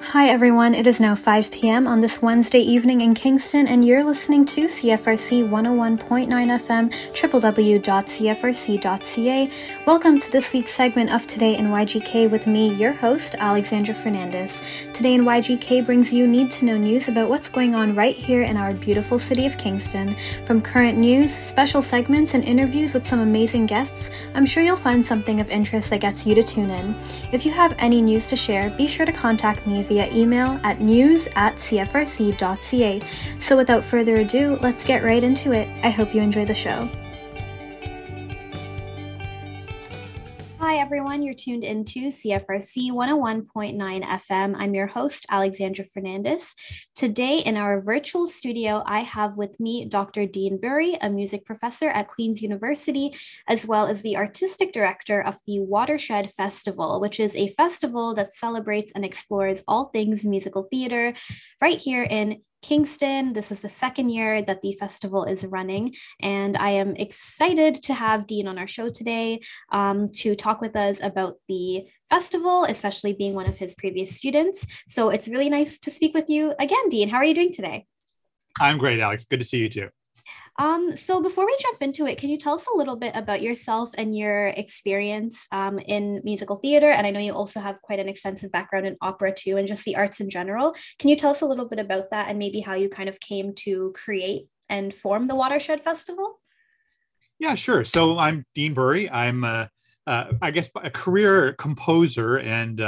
Hi, everyone. It is now 5 p.m. on this Wednesday evening in Kingston, and you're listening to CFRC 101.9 FM, www.cfrc.ca. Welcome to this week's segment of Today in YGK with me, your host, Alexandra Fernandez. Today in YGK brings you need to know news about what's going on right here in our beautiful city of Kingston. From current news, special segments, and interviews with some amazing guests, I'm sure you'll find something of interest that gets you to tune in. If you have any news to share, be sure to contact me via email at news at cfrc.ca. So without further ado, let's get right into it. I hope you enjoy the show. Hi, everyone. You're tuned into CFRC 101.9 FM. I'm your host, Alexandra Fernandez. Today, in our virtual studio, I have with me Dr. Dean Burry, a music professor at Queen's University, as well as the artistic director of the Watershed Festival, which is a festival that celebrates and explores all things musical theater right here in Kingston. This is the second year that the festival is running, and I am excited to have Dean on our show today um, to talk with us about the festival, especially being one of his previous students. So it's really nice to speak with you again, Dean. How are you doing today? I'm great, Alex. Good to see you too. Um, so before we jump into it, can you tell us a little bit about yourself and your experience um, in musical theater? And I know you also have quite an extensive background in opera too, and just the arts in general. Can you tell us a little bit about that and maybe how you kind of came to create and form the Watershed Festival? Yeah, sure. So I'm Dean Burry. I'm, uh, uh, I guess, a career composer and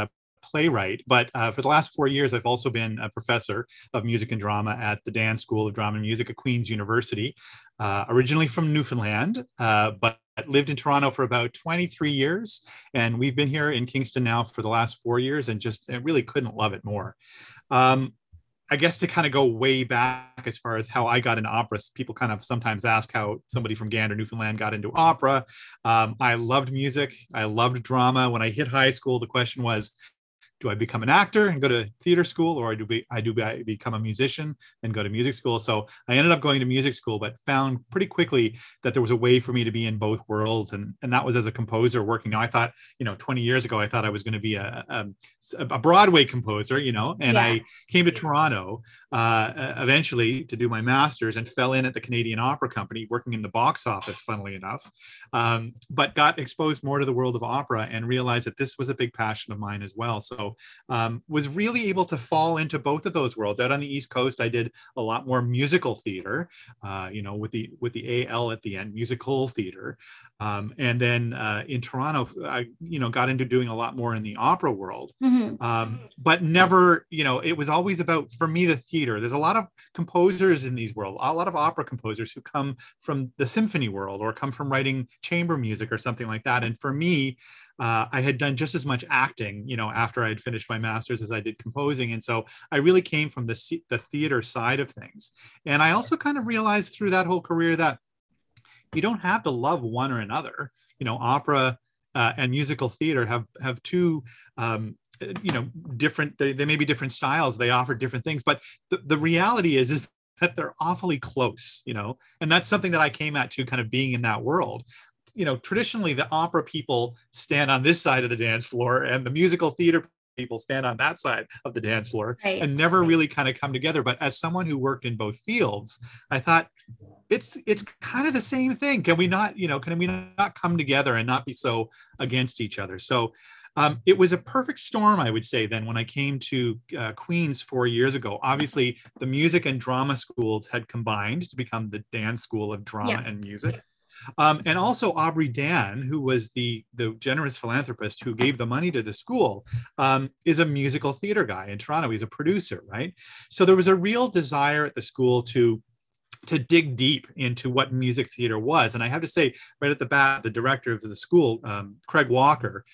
playwright, but uh, for the last four years, I've also been a professor of music and drama at the Dan School of Drama and Music at Queen's University, uh, originally from Newfoundland, uh, but lived in Toronto for about 23 years. And we've been here in Kingston now for the last four years and just really couldn't love it more. Um, I guess to kind of go way back as far as how I got into opera, people kind of sometimes ask how somebody from Gander, Newfoundland got into opera. Um, I loved music. I loved drama. When I hit high school, the question was, do I become an actor and go to theater school, or do be, I do I become a musician and go to music school? So I ended up going to music school, but found pretty quickly that there was a way for me to be in both worlds, and and that was as a composer working. Now I thought, you know, 20 years ago, I thought I was going to be a, a, a Broadway composer, you know, and yeah. I came to Toronto uh, eventually to do my master's and fell in at the Canadian Opera Company, working in the box office, funnily enough, um, but got exposed more to the world of opera and realized that this was a big passion of mine as well. So um, was really able to fall into both of those worlds. Out on the East Coast, I did a lot more musical theater, uh, you know, with the with the AL at the end, musical theater, um, and then uh, in Toronto, I you know got into doing a lot more in the opera world, mm-hmm. um, but never, you know, it was always about for me the theater. There's a lot of composers in these world, a lot of opera composers who come from the symphony world or come from writing chamber music or something like that, and for me uh, I had done just as much acting, you know, after I had finished my master's as I did composing, and so I really came from the the theater side of things. And I also kind of realized through that whole career that you don't have to love one or another. You know, opera uh, and musical theater have have two um, you know different they, they may be different styles they offer different things but the, the reality is is that they're awfully close you know and that's something that i came at to kind of being in that world you know, traditionally the opera people stand on this side of the dance floor and the musical theater people stand on that side of the dance floor right. and never really kind of come together. But as someone who worked in both fields, I thought it's it's kind of the same thing. Can we not, you know, can we not come together and not be so against each other? So um, it was a perfect storm, I would say, then when I came to uh, Queens four years ago. Obviously, the music and drama schools had combined to become the Dan School of drama yeah. and music. Um, and also Aubrey Dan, who was the, the generous philanthropist who gave the money to the school, um, is a musical theater guy in Toronto. He's a producer, right? So there was a real desire at the school to to dig deep into what music theater was. And I have to say, right at the bat, the director of the school, um, Craig Walker,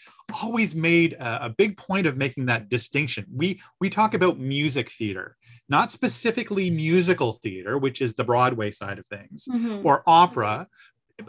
always made a, a, big point of making that distinction. We we talk about music theater, not specifically musical theater, which is the Broadway side of things, mm-hmm. or opera,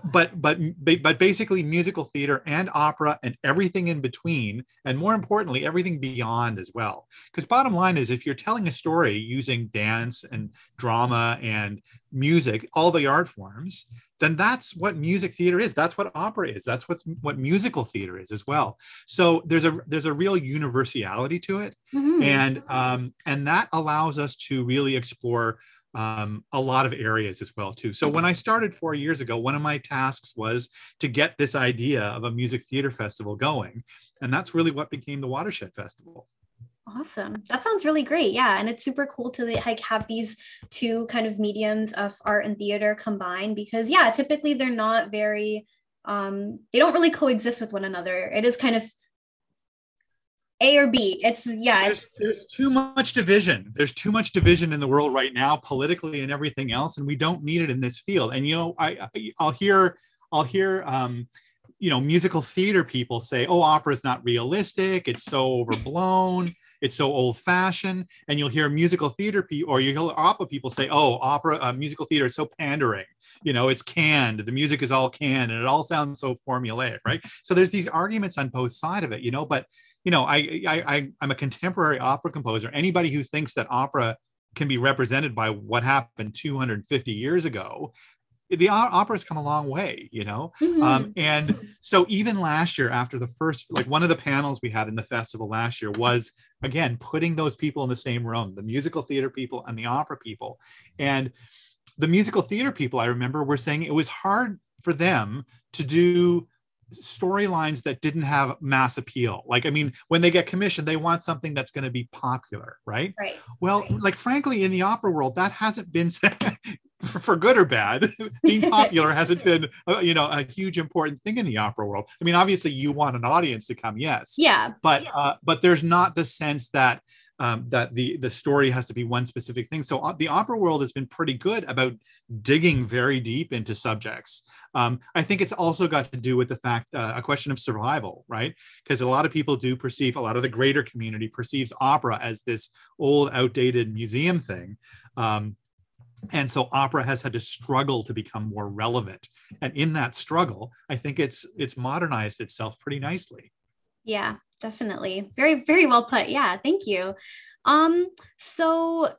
but but but basically musical theater and opera and everything in between and more importantly everything beyond as well. Because bottom line is if you're telling a story using dance and drama and music all the art forms then that's what music theater is. That's what opera is. That's what's what musical theater is as well. So there's a there's a real universality to it. Mm-hmm. and um and that allows us to really explore um, a lot of areas as well too. So when I started four years ago, one of my tasks was to get this idea of a music theater festival going, and that's really what became the Watershed Festival. Awesome. That sounds really great. Yeah, and it's super cool to like have these two kind of mediums of art and theater combined because yeah, typically they're not very um they don't really coexist with one another. It is kind of a or B. It's yeah. There's, there's, too much division. There's too much division in the world right now, politically and everything else, and we don't need it in this field. And you know, I I'll hear I'll hear um, you know musical theater people say, "Oh, opera is not realistic. It's so overblown. It's so old-fashioned." And you'll hear musical theater people or you hear opera people say, "Oh, opera uh, musical theater is so pandering." you know it's canned the music is all canned and it all sounds so formulaic right so there's these arguments on both side of it you know but you know, I, I, I am a contemporary opera composer. Anybody who thinks that opera can be represented by what happened 250 years ago, the opera's come a long way, you know. Mm-hmm. Um, and so even last year, after the first, like one of the panels we had in the festival last year was again putting those people in the same room, the musical theater people and the opera people, and the musical theater people. I remember were saying it was hard for them to do storylines that didn't have mass appeal. Like, I mean, when they get commissioned, they want something that's going to be popular, right? Right. Well, right. like, frankly, in the opera world, that hasn't been for good or bad. Being popular hasn't been, uh, you know, a huge important thing in the opera world. I mean, obviously, you want an audience to come, yes. Yeah. But yeah. Uh, but there's not the sense that um, that the the story has to be one specific thing. So uh, the opera world has been pretty good about digging very deep into subjects. Um, I think it's also got to do with the fact uh, a question of survival, right? Because a lot of people do perceive a lot of the greater community perceives opera as this old, outdated museum thing. Um, and so opera has had to struggle to become more relevant and in that struggle i think it's it's modernized itself pretty nicely yeah definitely. Very, very well put. Yeah, thank you. Um, so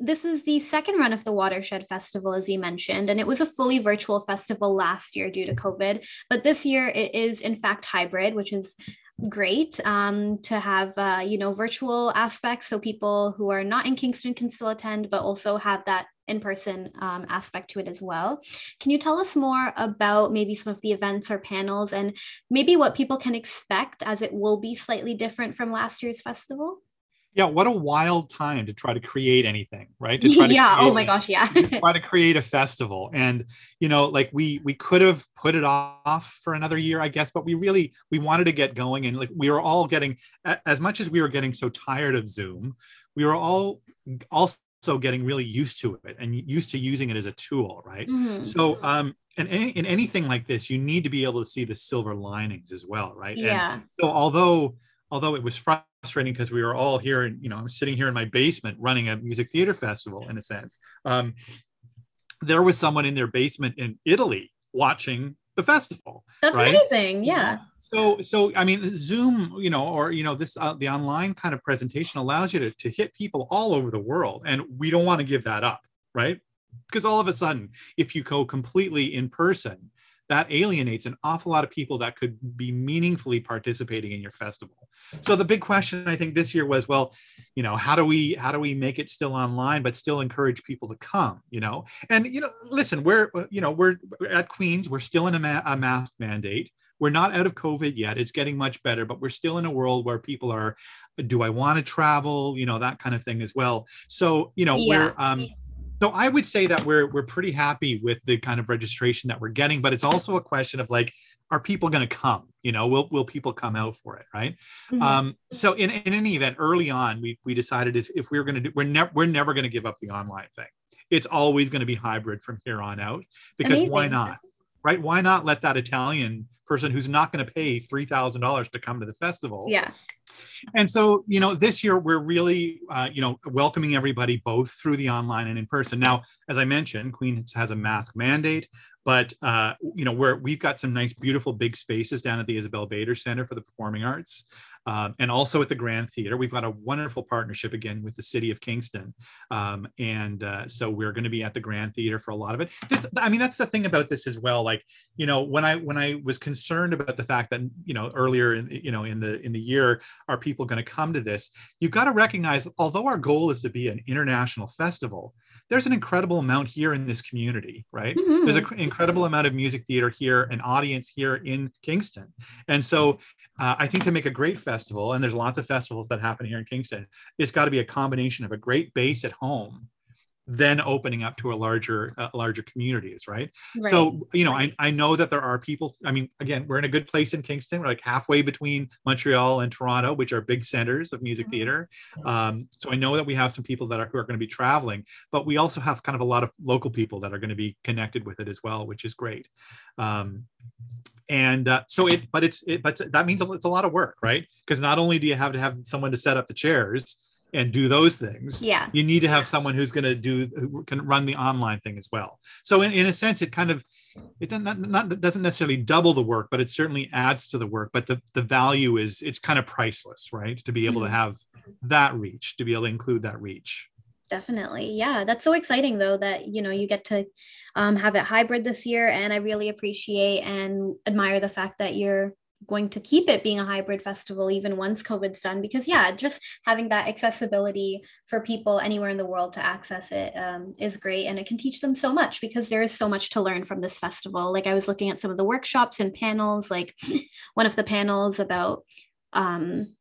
this is the second run of the Watershed Festival, as you mentioned, and it was a fully virtual festival last year due to COVID. But this year it is, in fact, hybrid, which is great um, to have, uh, you know, virtual aspects so people who are not in Kingston can still attend, but also have that in person um, aspect to it as well. Can you tell us more about maybe some of the events or panels and maybe what people can expect as it will be slightly different from last year's festival? yeah what a wild time to try to create anything right to try to yeah oh my gosh yeah try to create a festival and you know like we we could have put it off for another year i guess but we really we wanted to get going and like we were all getting as much as we were getting so tired of zoom we were all also getting really used to it and used to using it as a tool right? Mm-hmm. so um and any, in anything like this you need to be able to see the silver linings as well right? Yeah. and so although although it was frustrating because we were all here and you know i'm sitting here in my basement running a music theater festival in a sense um, there was someone in their basement in italy watching the festival that's right? amazing yeah so so i mean zoom you know or you know this uh, the online kind of presentation allows you to, to hit people all over the world and we don't want to give that up right because all of a sudden if you go completely in person that alienates an awful lot of people that could be meaningfully participating in your festival. So the big question i think this year was well you know how do we how do we make it still online but still encourage people to come you know? And you know listen we're you know we're at queens we're still in a, ma- a mask mandate. We're not out of covid yet. It's getting much better but we're still in a world where people are do i want to travel? you know that kind of thing as well. So you know yeah. we're um so I would say that we're we're pretty happy with the kind of registration that we're getting, but it's also a question of like, are people going to come? You know, will will people come out for it, right? Mm-hmm. Um, so in, in any event, early on, we we decided if, if we were going to do, we're never we're never going to give up the online thing. It's always going to be hybrid from here on out because Amazing. why not? Right? Why not let that Italian person who's not going to pay three thousand dollars to come to the festival? Yeah and so, you know, this year we're really, uh, you know, welcoming everybody both through the online and in person. Now, as I mentioned, Queens has a mask mandate, but uh, you know, where we've got some nice, beautiful, big spaces down at the Isabel Bader Center for the Performing Arts, um, and also at the Grand Theater. We've got a wonderful partnership again with the City of Kingston, um, and uh, so we're going to be at the Grand Theater for a lot of it. This, I mean, that's the thing about this as well. Like, you know, when I when I was concerned about the fact that you know earlier in you know in the in the year, are people going to come to this? You've got to recognize, although our goal is to be an international festival there's an incredible amount here in this community, right? Mm-hmm. There's an incredible amount of music theater here, an audience here in Kingston. And so uh, I think to make a great festival, and there's lots of festivals that happen here in Kingston, it's got to be a combination of a great base at home then opening up to a larger uh, larger communities right? right? so you know I, I know that there are people i mean again we're in a good place in kingston we're like halfway between montreal and toronto which are big centers of music mm-hmm. theater um, so i know that we have some people that are who are going to be traveling but we also have kind of a lot of local people that are going to be connected with it as well which is great um, and uh, so it but it's it, but that means it's a lot of work right because not only do you have to have someone to set up the chairs and do those things yeah. you need to have someone who's going to do who can run the online thing as well. So in, in a sense it kind of it doesn't not, not, doesn't necessarily double the work but it certainly adds to the work. But the the value is it's kind of priceless right? To be able mm-hmm. to have that reach to be able to include that reach. Definitely. Yeah that's so exciting though that you know you get to um, have it hybrid this year and i really appreciate and admire the fact that you're going to keep it being a hybrid festival even once COVID's done because yeah, just having that accessibility for people anywhere in the world to access it um, is great and it can teach them so much because there is so much to learn from this festival. Like I was looking at some of the workshops and panels, like one of the panels about um,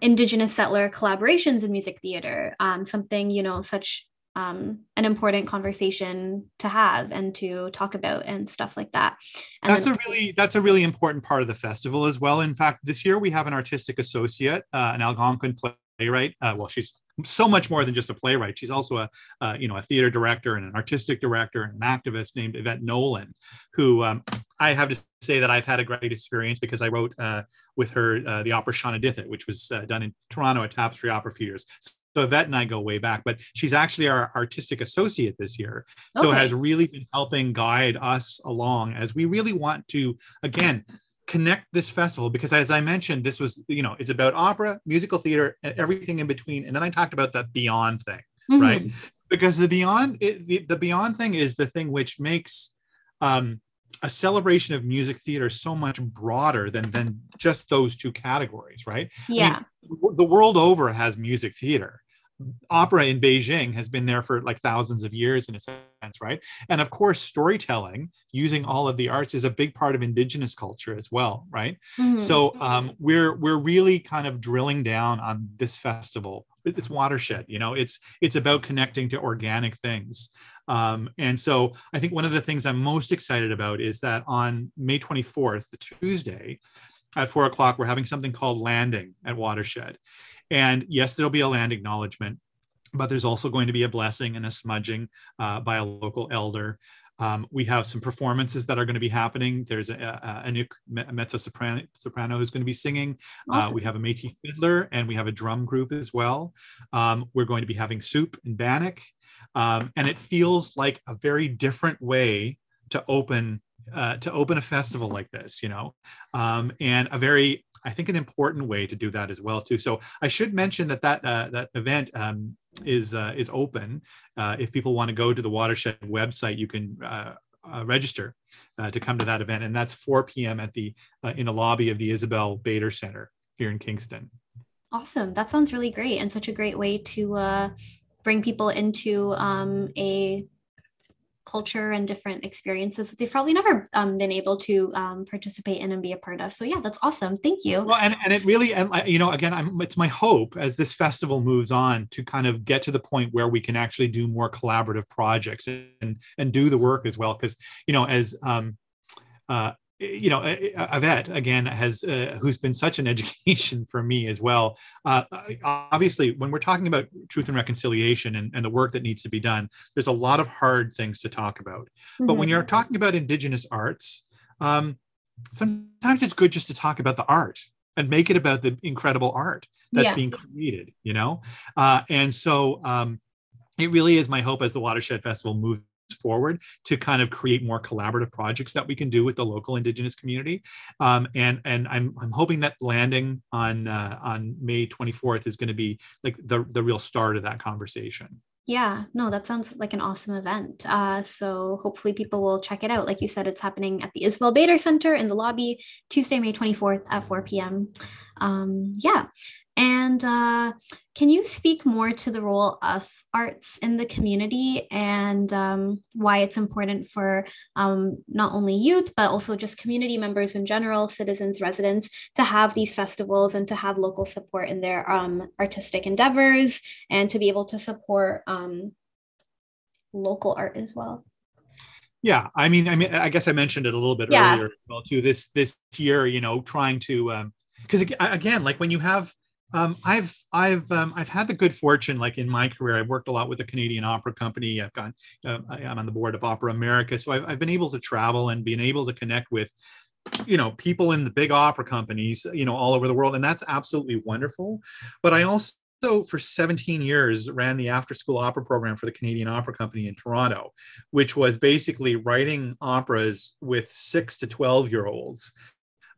indigenous settler collaborations in music theater, um, something you know such um, an important conversation to have and to talk about and stuff like that. And that's then- a really that's a really important part of the festival as well. In fact, this year we have an artistic associate, uh, an Algonquin playwright. Uh, well, she's so much more than just a playwright. She's also a uh, you know a theater director and an artistic director and an activist named Yvette Nolan, who um, I have to say that I've had a great experience because I wrote uh, with her uh, the opera Shanawdithit, which was uh, done in Toronto at Tapestry Opera a few years. So Yvette and I go way back, but she's actually our artistic associate this year. So okay. has really been helping guide us along as we really want to, again, connect this festival because as I mentioned, this was, you know, it's about opera, musical theater, and everything in between. And then I talked about that beyond thing, mm-hmm. right? Because the beyond, it, the, the beyond thing is the thing which makes um, a celebration of music theater so much broader than than just those two categories, right? Yeah. I mean, the world over has music theater opera in Beijing has been there for like thousands of years in a sense, right? And of course, storytelling using all of the arts is a big part of indigenous culture as well, right? Mm-hmm. So um, we're we're really kind of drilling down on this festival. It's watershed, you know. It's it's about connecting to organic things, um, and so I think one of the things I'm most excited about is that on May 24th, the Tuesday, at four o'clock, we're having something called Landing at Watershed. And yes, there'll be a land acknowledgement, but there's also going to be a blessing and a smudging uh, by a local elder. Um, we have some performances that are going to be happening. There's a, a, a new mezzo soprano, soprano who's going to be singing. Uh, awesome. Uh, we have a Métis fiddler and we have a drum group as well. Um, we're going to be having soup and bannock. Um, and it feels like a very different way to open uh, to open a festival like this, you know, um, and a very I think an important way to do that as well too. So I should mention that that uh, that event um, is uh, is open. Uh, if people want to go to the Watershed website, you can uh, uh, register uh, to come to that event, and that's 4 p.m. at the in the lobby of the Isabel Bader Center here in Kingston. Awesome! That sounds really great, and such a great way to bring people into um, a culture and different experiences that they've probably never um, been able to um, participate in and be a part of. So yeah, that's awesome. Thank you. Well, and, and it really, and you know, again, I'm, it's my hope as this festival moves on to kind of get to the point where we can actually do more collaborative projects and and do the work as well. Because you know, as um, uh, you know, Yvette again has uh, who's been such an education for me as well. Uh, obviously, when we're talking about truth and reconciliation and, and, the work that needs to be done, there's a lot of hard things to talk about. Mm-hmm. But when you're mm-hmm. talking about Indigenous arts, um, sometimes it's good just to talk about the art and make it about the incredible art that's yeah. being created. You know, uh, and so um, it really is my hope as the Watershed Festival moves forward to kind of create more collaborative projects that we can do with the local indigenous community um, and and I'm, I'm hoping that landing on uh, on may 24th is going to be like the, the real start of that conversation yeah, no, that sounds like an awesome event. Uh, so hopefully people will check it out. Like you said, it's happening at the Isabel Bader Center in the lobby Tuesday, May 24th at 4 p.m. Um, yeah. And uh, can you speak more to the role of arts in the community and um, why it's important for um, not only youth, but also just community members in general, citizens, residents, to have these festivals and to have local support in their um, artistic endeavors and to be able to support um, local art as well? Yeah, I mean, I mean, I guess I mentioned it a little bit yeah. earlier. Well, too this this year, you know, trying to because um, again, like when you have um, I've I've um, I've had the good fortune, like in my career, I've worked a lot with the Canadian Opera Company. I've got uh, I'm on the board of Opera America, so I've, I've been able to travel and been able to connect with, you know, people in the big opera companies, you know, all over the world, and that's absolutely wonderful. But I also for 17 years ran the after school opera program for the Canadian Opera Company in Toronto, which was basically writing operas with six to 12 year olds.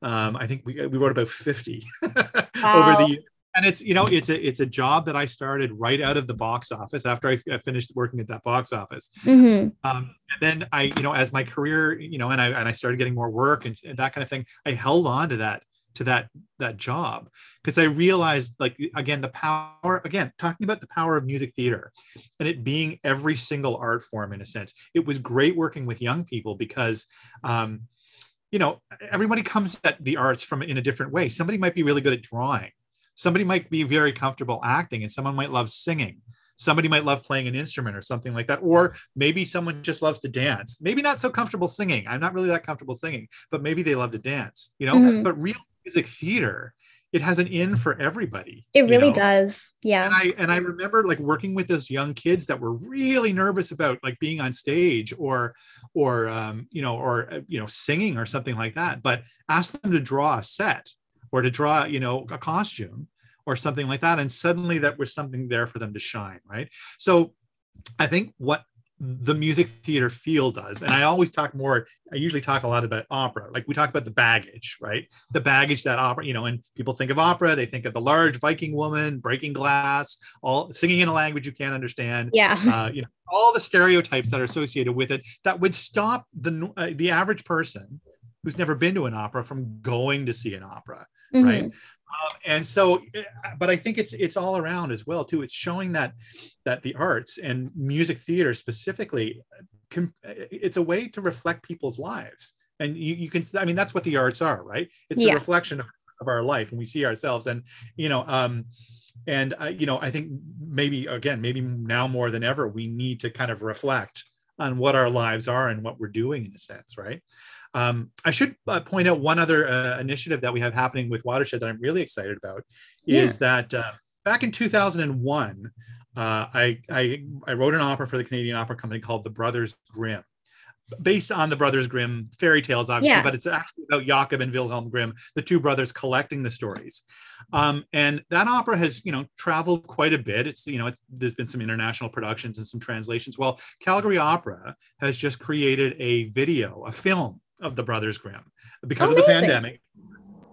Um, I think we, we wrote about 50 wow. over the and it's you know it's a it's a job that I started right out of the box office after I, I finished working at that box office. Mm-hmm. Um, and then I you know as my career you know and I and I started getting more work and, and that kind of thing. I held on to that to that that job because I realized like again the power again talking about the power of music theater and it being every single art form in a sense. It was great working with young people because. Um, you know everybody comes at the arts from in a different way somebody might be really good at drawing somebody might be very comfortable acting and someone might love singing. Somebody might love playing an instrument or something like that or maybe someone just loves to dance. Maybe not so comfortable singing. I'm not really that comfortable singing but maybe they love to dance you know? Mm-hmm. but real music theater it has an in for everybody it really know? does. Yeah. And i and i remember like working with those young kids that were really nervous about like being on stage or or um, you know or uh, you know singing or something like that but ask them to draw a set or to draw, you know, a costume or something like that. And suddenly that was something there for them to shine, right? So I think what the music theater feel does, and I always talk more, I usually talk a lot about opera. Like we talk about the baggage, right? The baggage that opera, you know, and people think of opera, they think of the large Viking woman breaking glass, all singing in a language you can't understand. Yeah. Uh, you know, all the stereotypes that are associated with it that would stop the uh, the average person who's never been to an opera from going to see an opera mm-hmm. right um, and so eh, but i think it's it's all around as well too. It's showing that that the arts and music theater specifically can, eh, it's a way to reflect people's lives. And you, you can i mean that's what the arts are right? It's yeah. a reflection of, of our life and we see ourselves. And you know um and uh, you know i think maybe again maybe now more than ever we need to kind of reflect on what our lives are and what we're doing in a sense right um, I should uh, point out one other uh, initiative that we have happening with Watershed that I'm really excited about is yeah. that uh, back in 2001, uh, I, I, I wrote an opera for the Canadian Opera Company called The Brothers Grimm based on the Brothers Grimm fairy tales, obviously, yeah. but it's actually about Jakob and Wilhelm Grimm, the two brothers collecting the stories. Um, and that opera has, you know, traveled quite a bit. It's, you know, it's there's been some international productions and some translations. Well, Calgary Opera has just created a video, a film of the Brothers Grimm because Amazing. of the pandemic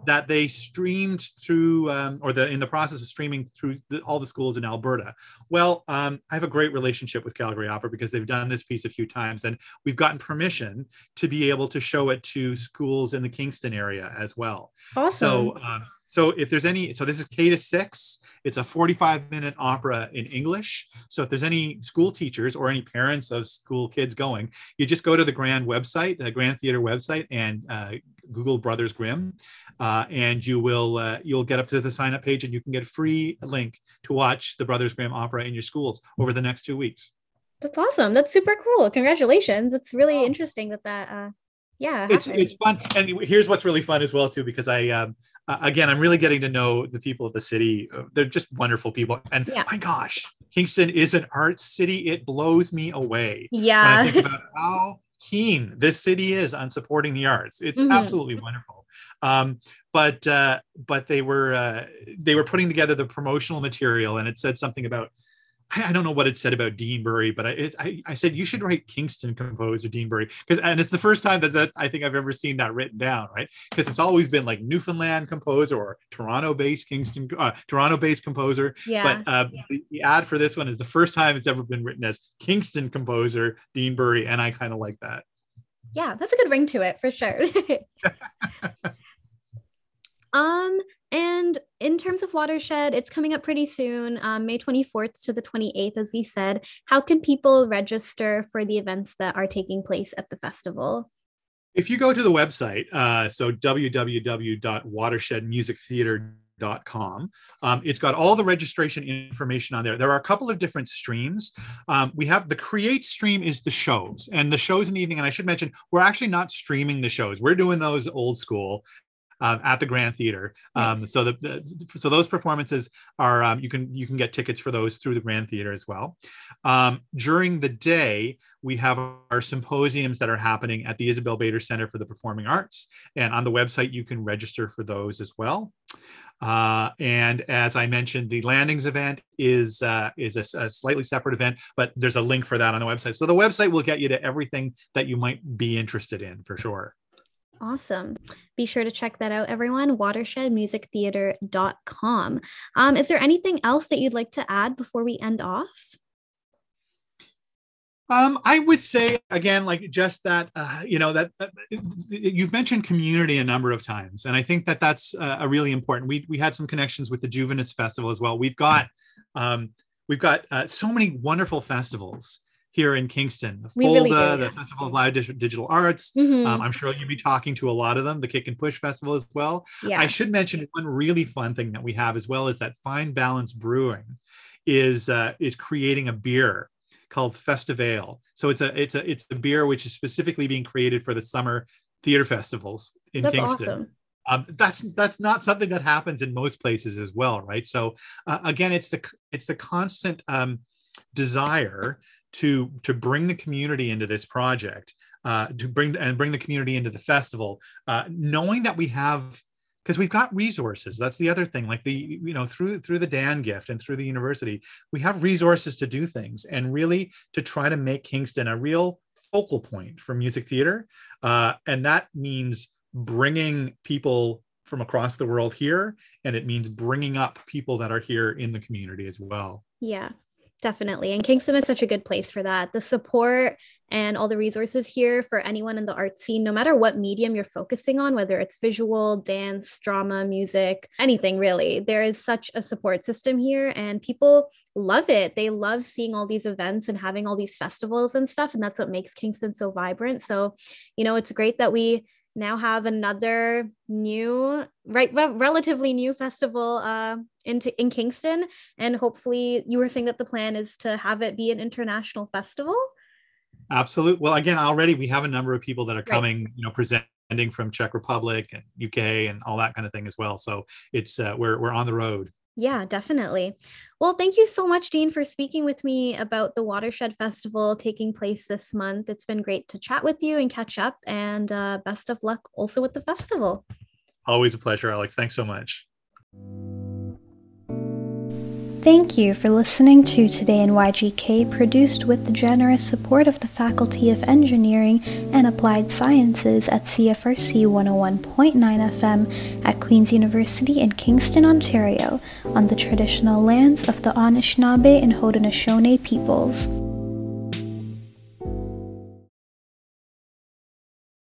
that they streamed through um, or the in the process of streaming through the, all the schools in alberta well um, i have a great relationship with calgary opera because they've done this piece a few times and we've gotten permission to be able to show it to schools in the kingston area as well awesome. so um, so if there's any, so this is K to six. It's a 45 minute opera in English. So if there's any school teachers or any parents of school kids going, you just go to the Grand website, the Grand Theater website, and uh, Google Brothers Grimm, uh, and you will uh, you'll get up to the sign up page, and you can get a free link to watch the Brothers Grimm opera in your schools over the next two weeks. That's awesome. That's super cool. Congratulations. It's really interesting that that uh, yeah it's it's fun and here's what's really fun as well too because i um, uh, again i'm really getting to know the people of the city. They're just wonderful people. And yeah. my gosh kingston is an art city. It blows me away yeah when I think about how keen this city is on supporting the arts. It's mm-hmm. absolutely wonderful. Um, but uh, but they were uh, they were putting together the promotional material and it said something about I, don't know what it said about Dean Burry, but I, it, I, I said you should write Kingston composer Dean Burry because and it's the first time that, that I think I've ever seen that written down, right? Because it's always been like Newfoundland composer or Toronto-based Kingston, uh, Toronto-based composer. Yeah. But uh, the, the, ad for this one is the first time it's ever been written as Kingston composer Dean Bury, and I kind of like that. Yeah, that's a good ring to it for sure. um, in terms of Watershed, it's coming up pretty soon, um, May 24th to the 28th, as we said. How can people register for the events that are taking place at the festival? If you go to the website, uh, so www.watershedmusictheater.com, um, it's got all the registration information on there. There are a couple of different streams. Um, we have the create stream is the shows and the shows in the evening. And I should mention, we're actually not streaming the shows. We're doing those old school um, at the Grand Theater. Um, so the, the, so those performances are um, you can you can get tickets for those through the Grand Theater as well. Um, during the day, we have our symposiums that are happening at the Isabel Bader Center for the Performing Arts, and on the website you can register for those as well. Uh, and as I mentioned, the landings event is uh, is a, a, slightly separate event, but there's a link for that on the website. So the website will get you to everything that you might be interested in for sure. Awesome. Be sure to check that out, everyone. Watershedmusictheater.com. Um, is there anything else that you'd like to add before we end off? Um, I would say again, like just that, uh, you know, that, that, you've mentioned community a number of times, and I think that that's uh, a really important. We we had some connections with the Juvenis Festival as well. We've got um, we've got uh, so many wonderful festivals here in Kingston. The FOLDA, really the Festival of Live Digital Arts. Mm-hmm. Um, I'm sure you'll be talking to a lot of them, the Kick and Push Festival as well. Yeah. I should mention one really fun thing that we have as well is that Fine Balance Brewing is uh, is creating a beer called Festivale. So it's a it's a it's a beer which is specifically being created for the summer theater festivals in That's Kingston. Awesome. Um, that's that's not something that happens in most places as well, right? So uh, again, it's the it's the constant um, desire to to bring the community into this project uh, to bring and bring the community into the festival uh, knowing that we have because we've got resources. That's the other thing like the you know through through the dan gift and through the university we have resources to do things and really to try to make kingston a real focal point for music theater. Uh, and that means bringing people from across the world here and it means bringing up people that are here in the community as well. Yeah Definitely. And Kingston is such a good place for that. The support and all the resources here for anyone in the art scene, no matter what medium you're focusing on, whether it's visual, dance, drama, music, anything really, there is such a support system here and people love it. They love seeing all these events and having all these festivals and stuff. And that's what makes Kingston so vibrant. So, you know, it's great that we now have another new right relatively new festival uh into in Kingston and hopefully you were saying that the plan is to have it be an international festival absolutely well again already we have a number of people that are coming right. you know presenting from Czech Republic and UK and all that kind of thing as well so it's uh, we're we're on the road yeah, definitely. Well, thank you so much, Dean, for speaking with me about the Watershed Festival taking place this month. It's been great to chat with you and catch up, and uh, best of luck also with the festival. Always a pleasure, Alex. Thanks so much. Thank you for listening to Today in YGK, produced with the generous support of the Faculty of Engineering and Applied Sciences at CFRC 101.9 FM at Queen's University in Kingston, Ontario, on the traditional lands of the Anishinaabe and Haudenosaunee peoples.